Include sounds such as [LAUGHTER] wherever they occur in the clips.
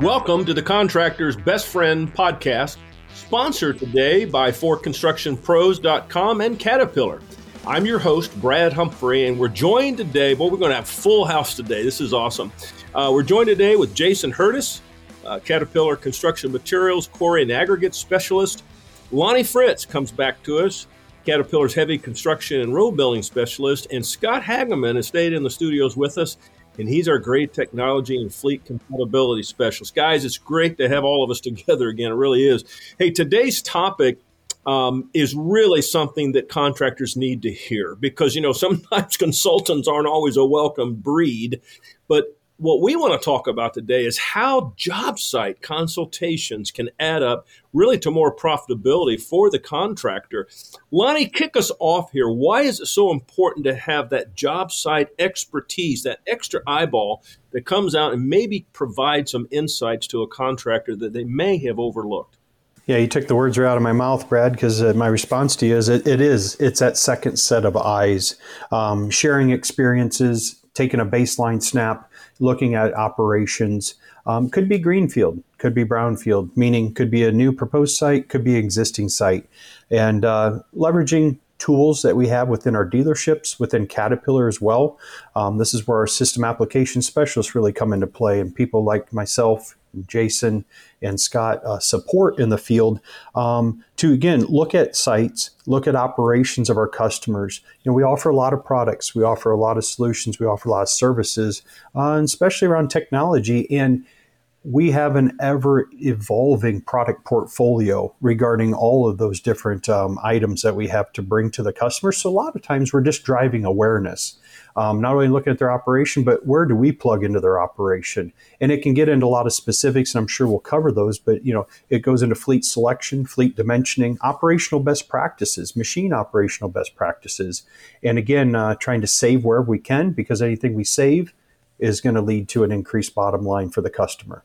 Welcome to the Contractor's Best Friend podcast, sponsored today by ForConstructionPros.com and Caterpillar. I'm your host, Brad Humphrey, and we're joined today. Boy, we're going to have full house today. This is awesome. Uh, we're joined today with Jason Hurdis, uh, Caterpillar Construction Materials, Quarry and Aggregate Specialist. Lonnie Fritz comes back to us, Caterpillar's Heavy Construction and Road Building Specialist. And Scott Hagemann has stayed in the studios with us and he's our grade technology and fleet compatibility specialist. Guys, it's great to have all of us [LAUGHS] together again. It really is. Hey, today's topic um, is really something that contractors need to hear because, you know, [LAUGHS] sometimes consultants aren't always a welcome breed, but what we want to talk about today is how job site consultations can add up really to more profitability for the contractor. Lonnie, kick us off here. Why is it so important to have that job site expertise, that extra eyeball that comes out and maybe provide some insights to a contractor that they may have overlooked? Yeah, you took the words right out of my mouth, Brad, because uh, my response to you is it, it is. It's that second set of eyes, um, sharing experiences, taking a baseline snap, looking at operations. Um, could be greenfield, could be brownfield, meaning could be a new proposed site, could be existing site, and uh, leveraging tools that we have within our dealerships, within Caterpillar as well. Um, this is where our system application specialists really come into play, and people like myself, Jason, and Scott uh, support in the field um, to again look at sites, look at operations of our customers. You know, we offer a lot of products, we offer a lot of solutions, we offer a lot of services, uh, especially around technology. And we have an ever evolving product portfolio regarding all of those different um, items that we have to bring to the customer. So, a lot of times we're just driving awareness, um, not only looking at their operation, but where do we plug into their operation? And it can get into a lot of specifics, and I'm sure we'll cover those, but you know, it goes into fleet selection, fleet dimensioning, operational best practices, machine operational best practices, and again, uh, trying to save wherever we can because anything we save is going to lead to an increased bottom line for the customer.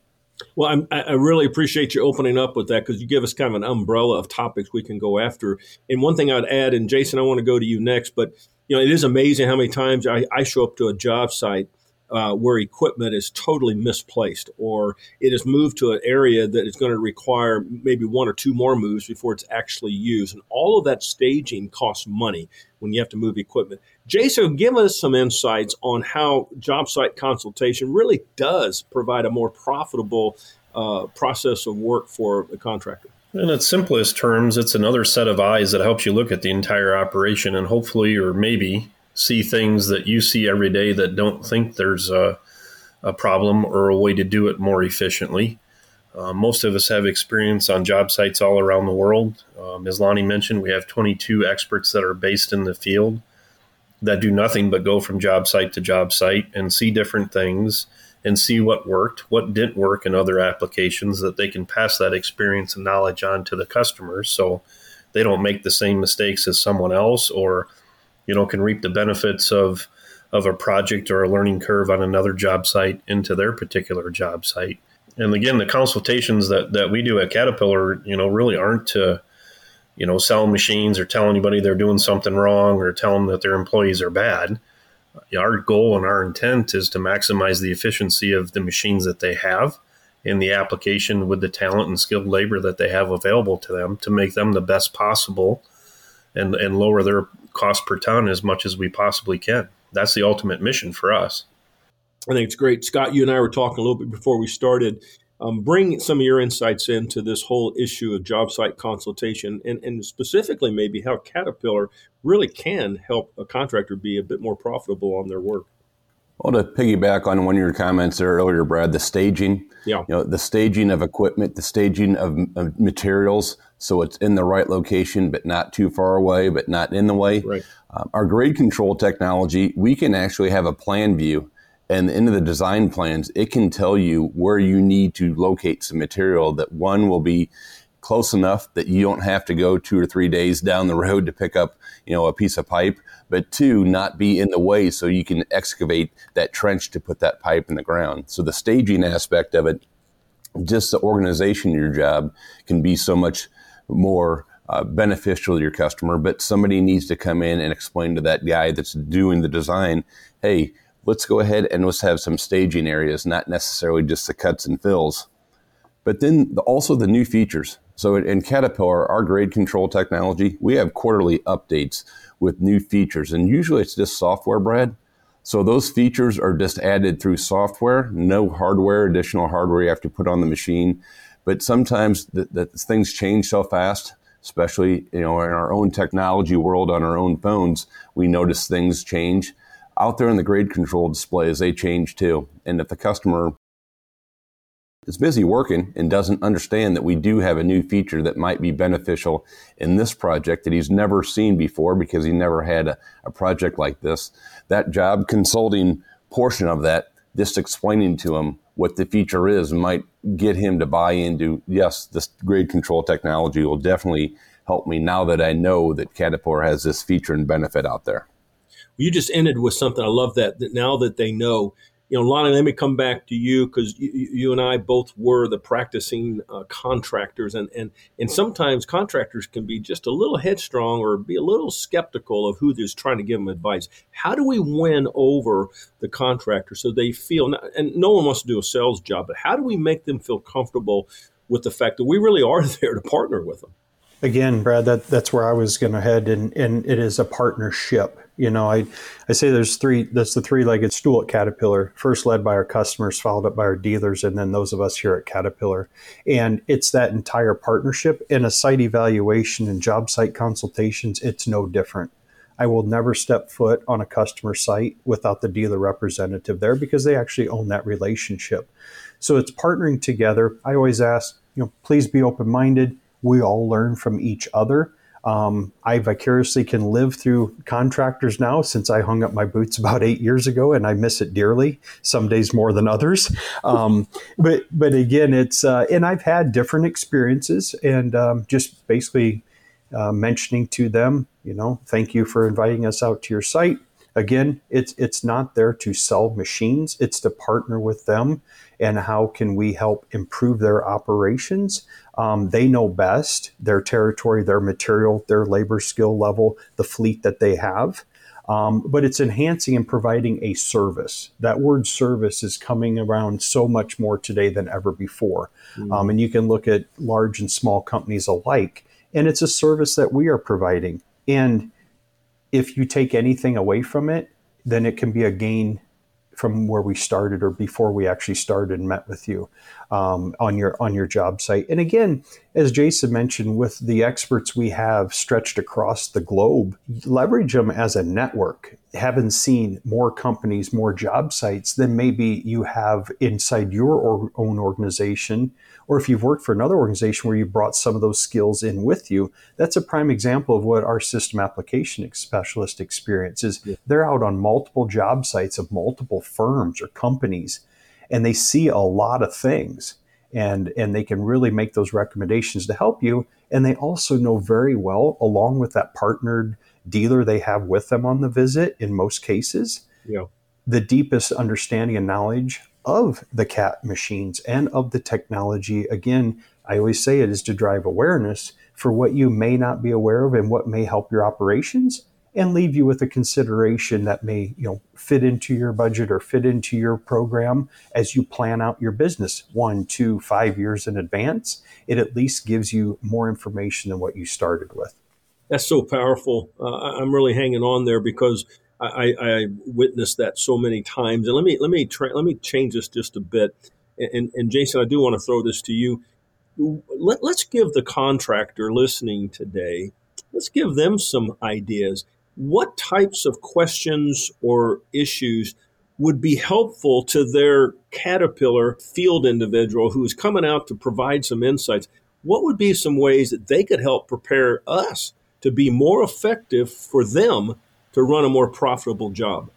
Well, I'm, i really appreciate you opening up with that because you give us kind of an umbrella of topics we can go after. And one thing I'd add, and Jason, I want to go to you next, but you know, it is amazing how many times I, I show up to a job site uh, where equipment is totally misplaced or it is moved to an area that is going to require maybe one or two more moves before it's actually used. And all of that staging costs money when you have to move equipment. Jason, give us some insights on how job site consultation really does provide a more profitable uh, process of work for the contractor. In its simplest terms, it's another set of eyes that helps you look at the entire operation and hopefully, or maybe, see things that you see every day that don't think there's a, a problem or a way to do it more efficiently. Uh, most of us have experience on job sites all around the world. Um, as Lonnie mentioned, we have 22 experts that are based in the field that do nothing but go from job site to job site and see different things and see what worked, what didn't work in other applications, that they can pass that experience and knowledge on to the customers so they don't make the same mistakes as someone else or you know, can reap the benefits of of a project or a learning curve on another job site into their particular job site. And again, the consultations that, that we do at Caterpillar, you know, really aren't to, you know, sell machines or tell anybody they're doing something wrong or tell them that their employees are bad. Our goal and our intent is to maximize the efficiency of the machines that they have in the application with the talent and skilled labor that they have available to them to make them the best possible and, and lower their cost per ton as much as we possibly can. That's the ultimate mission for us. I think it's great. Scott, you and I were talking a little bit before we started. Um, bring some of your insights into this whole issue of job site consultation and, and specifically maybe how Caterpillar really can help a contractor be a bit more profitable on their work. Well, to piggyback on one of your comments there earlier, Brad, the staging, yeah. you know, the staging of equipment, the staging of, of materials, so it's in the right location, but not too far away, but not in the way. Right. Um, our grade control technology, we can actually have a plan view, and into the design plans, it can tell you where you need to locate some material that one will be close enough that you don't have to go two or three days down the road to pick up, you know, a piece of pipe, but two, not be in the way so you can excavate that trench to put that pipe in the ground. So the staging aspect of it, just the organization of your job can be so much more uh, beneficial to your customer, but somebody needs to come in and explain to that guy that's doing the design, hey, let's go ahead and let's have some staging areas, not necessarily just the cuts and fills. But then the, also the new features. So in, Caterpillar, our grade control technology, we have quarterly updates with new features, and usually it's just software, Brad. So those features are just added through software, no hardware, additional hardware you have to put on the machine. But sometimes the, the things change so fast, especially you know in our own technology world on our own phones, we notice things change. Out there in the grade control displays, they change too. And if the customer is busy working and doesn't understand that we do have a new feature that might be beneficial in this project that he's never seen before because he never had a, a project like this, that job consulting portion of that, just explaining to him what the feature is might get him to buy into, yes, this grade control technology will definitely help me now that I know that Caterpillar has this feature and benefit out there. You just ended with something. I love that. That now that they know you know, Lonnie, let me come back to you because you, you, and I both were the practicing uh, contractors, and, and and sometimes contractors can be just a little headstrong or be a little skeptical of who is trying to give them advice. How do we win over the contractor so they feel? And no one wants to do a sales job, but how do we make them feel comfortable with the fact that we really are [LAUGHS] there to partner with them? Again, Brad, that, that's where I was going to head, and, and it is a partnership. You know, I, I say there's three, that's the three legged stool at Caterpillar, first led by our customers, followed up by our dealers, and then those of us here at Caterpillar. And it's that entire partnership. In a site evaluation and job site consultations, it's no different. I will never step foot on a customer site without the dealer representative there because they actually own that relationship. So it's partnering together. I always ask, you know, please be open minded we all learn from each other. Um, I vicariously can live through contractors now since I hung up my boots about eight years ago, and I miss it dearly. Some days more than others, um, [LAUGHS] but but again, it's uh, and I've had different experiences, and um, just basically uh, mentioning to them, you know, thank you for inviting us out to your site. Again, it's it's not there to sell machines; it's to partner with them and how can we help improve their operations. Um, they know best their territory, their material, their labor skill level, the fleet that they have. Um, but it's enhancing and providing a service. That word service is coming around so much more today than ever before. Mm-hmm. Um, and you can look at large and small companies alike, and it's a service that we are providing. And if you take anything away from it, then it can be a gain from where we started or before we actually started and met with you um, on your on your job site. And again, as Jason mentioned, with the experts we have stretched across the globe, leverage them as a network. Having seen more companies, more job sites than maybe you have inside your or own organization or if you've worked for another organization where you brought some of those skills in with you, that's a prime example of what our system application specialist experience is. Yeah. They're out on multiple job sites of multiple firms or companies, and they see a lot of things. And, and they can really make those recommendations to help you. And they also know very well, along with that partnered dealer they have with them on the visit in most cases, yeah. the deepest understanding and knowledge of the CAT machines and of the technology. Again, I always say it is to drive awareness for what you may not be aware of and what may help your operations and leave you with a consideration that may you know fit into your budget or fit into your program as you plan out your business one two five years in advance it at least gives you more information than what you started with that's so powerful uh, i'm really hanging on there because I, I witnessed that so many times. And let me let me tra- let me change this just a bit. And, and Jason, I do want to throw this to you. Let, let's give the contractor listening today. Let's give them some ideas. What types of questions or issues would be helpful to their caterpillar field individual who's coming out to provide some insights? What would be some ways that they could help prepare us to be more effective for them to run a more profitable job?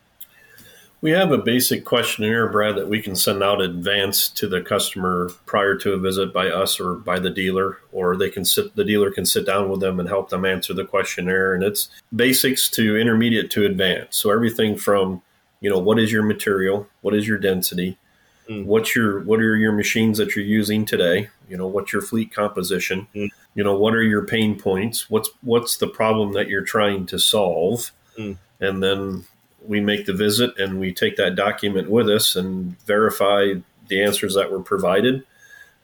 We have a basic questionnaire, Brad, that we can send out in advance to the customer prior to a visit by us or by the dealer, or they can sit. The dealer can sit down with them and help them answer the questionnaire. And it's basics to intermediate to advanced. So everything from, you know, what is your material, what is your density, mm. what's your what are your machines that you're using today, you know, what's your fleet composition, mm. you know, what are your pain points, what's what's the problem that you're trying to solve Mm. And then we make the visit and we take that document with us and verify the answers that were provided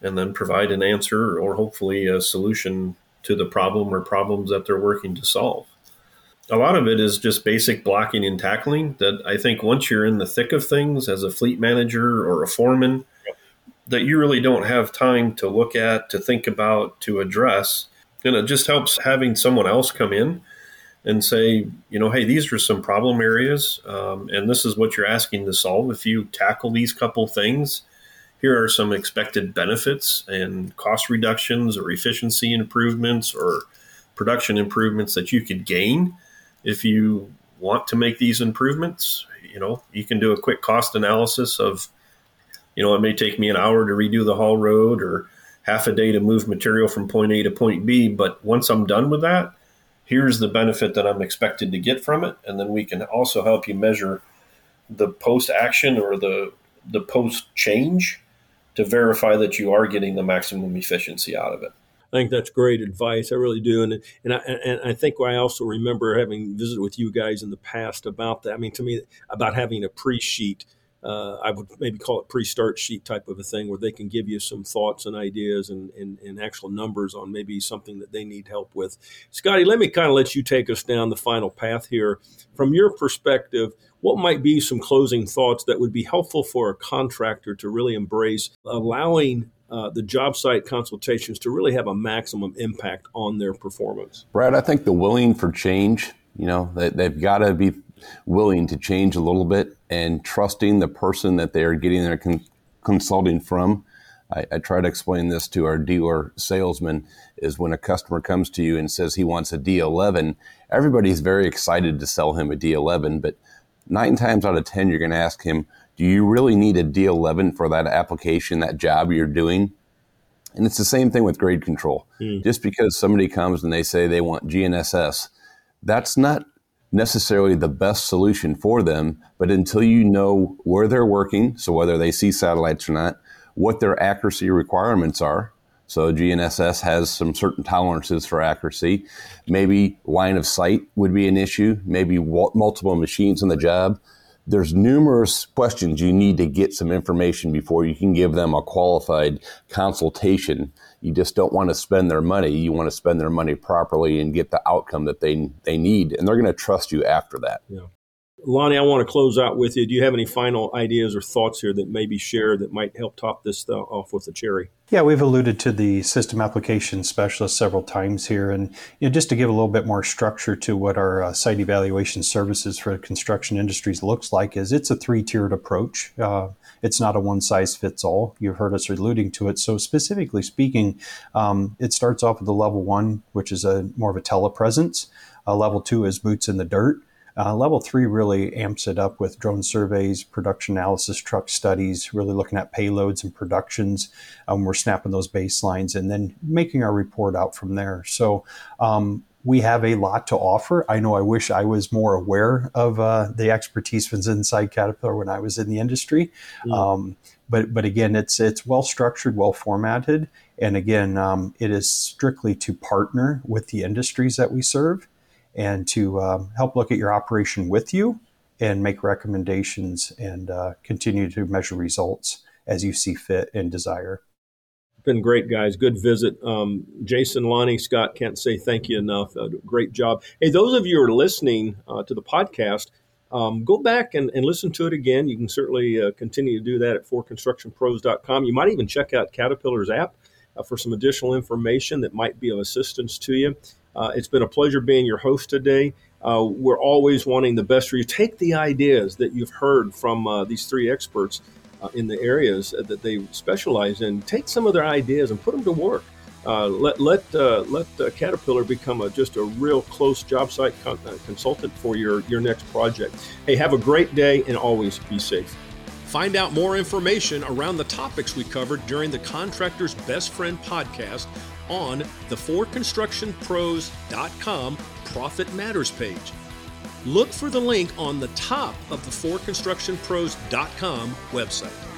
and then provide an answer or hopefully a solution to the problem or problems that they're working to solve. A lot of it is just basic blocking and tackling that I think once you're in the thick of things as a fleet manager or a foreman, that you really don't have time to look at, to think about, to address. And it just helps having someone else come in and say, you know, hey, these are some problem areas, um, and this is what you're asking to solve. If you tackle these couple things, here are some expected benefits and cost reductions or efficiency improvements or production improvements that you could gain if you want to make these improvements. You know, you can do a quick cost analysis of, you know, it may take me an hour to redo the haul road or half a day to move material from point A to point B. But once I'm done with that, here's the benefit that I'm expected to get from it. And then we can also help you measure the post action or the, the post change to verify that you are getting the maximum efficiency out of it. I think that's great advice. I really do, and and I and I think I also remember having visited with you guys in the past about that. I mean, to me, about having a pre-sheet uh, I would maybe call it pre-start sheet type of a thing where they can give you some thoughts and ideas and, and, and, actual numbers on maybe something that they need help with. Scotty, let me kind of let you take us down the final path here. From your perspective, what might be some closing thoughts that would be helpful for a contractor to really embrace allowing uh, the job site consultations to really have a maximum impact on their performance? Brad, I think the willing for change, you know, they, they've got to be willing to change a little bit and trusting the person that they are getting their con- consulting from. I, I, try to explain this to our dealer salesman is when a customer comes to you and says he wants a D11, everybody's very excited to sell him a D11, but nine times out of 10, you're going to ask him, do you really need a D11 for that application, that job you're doing? And it's the same thing with grade control. Mm. Just because somebody comes and they say they want GNSS, that's not necessarily the best solution for them, but until you know where they're working, so whether they see satellites or not, what their accuracy requirements are. So GNSS has some certain tolerances for accuracy. Maybe line of sight would be an issue, maybe multiple machines on the job there's numerous questions you need to get some information before you can give them a qualified consultation. You just don't want to spend their money. You want to spend their money properly and get the outcome that they they need, and they're going to trust you after that. Yeah. Lonnie, I want to close out with you. Do you have any final ideas or thoughts here that maybe share that might help top this off with a cherry? Yeah, we've alluded to the system application specialist several times here, and you know, just to give a little bit more structure to what our uh, site evaluation services for construction industries looks like, is it's a three-tiered approach. Uh, it's not a one-size-fits-all. You've heard us alluding to it. So specifically speaking, um, it starts off with the level one, which is a more of a telepresence. Uh, level two is boots in the dirt. Uh, level three really amps it up with drone surveys, production analysis, truck studies, really looking at payloads and productions. Um, we're snapping those baselines and then making our report out from there. So um, we have a lot to offer. I know I wish I was more aware of uh, the expertise was inside Caterpillar when I was in the industry. Mm. Um, but but again, it's it's well structured, well formatted, and again, um, it is strictly to partner with the industries that we serve and to um, help look at your operation with you and make recommendations and uh, continue to measure results as you see fit and desire. Been great, guys. Good visit. Um, Jason, Lonnie, Scott, can't say thank you enough. Uh, great job. Hey, those of you who are listening uh, to the podcast, um, go back and, and, listen to it again. You can certainly uh, continue to do that at forconstructionpros.com. You might even check out Caterpillar's app uh, for some additional information that might be of assistance to you. Uh, it's been a pleasure being your host today. Uh, we're always wanting the best for you. Take the ideas that you've heard from uh, these three experts uh, in the areas that they specialize in. Take some of their ideas and put them to work. Uh, let let uh, let Caterpillar become a, just a real close job site con- consultant for your your next project. Hey, have a great day and always be safe. Find out more information around the topics we covered during the Contractor's Best Friend podcast on the forconstructionpros.com Profit Matters page. Look for the link on the top of the forconstructionpros.com website.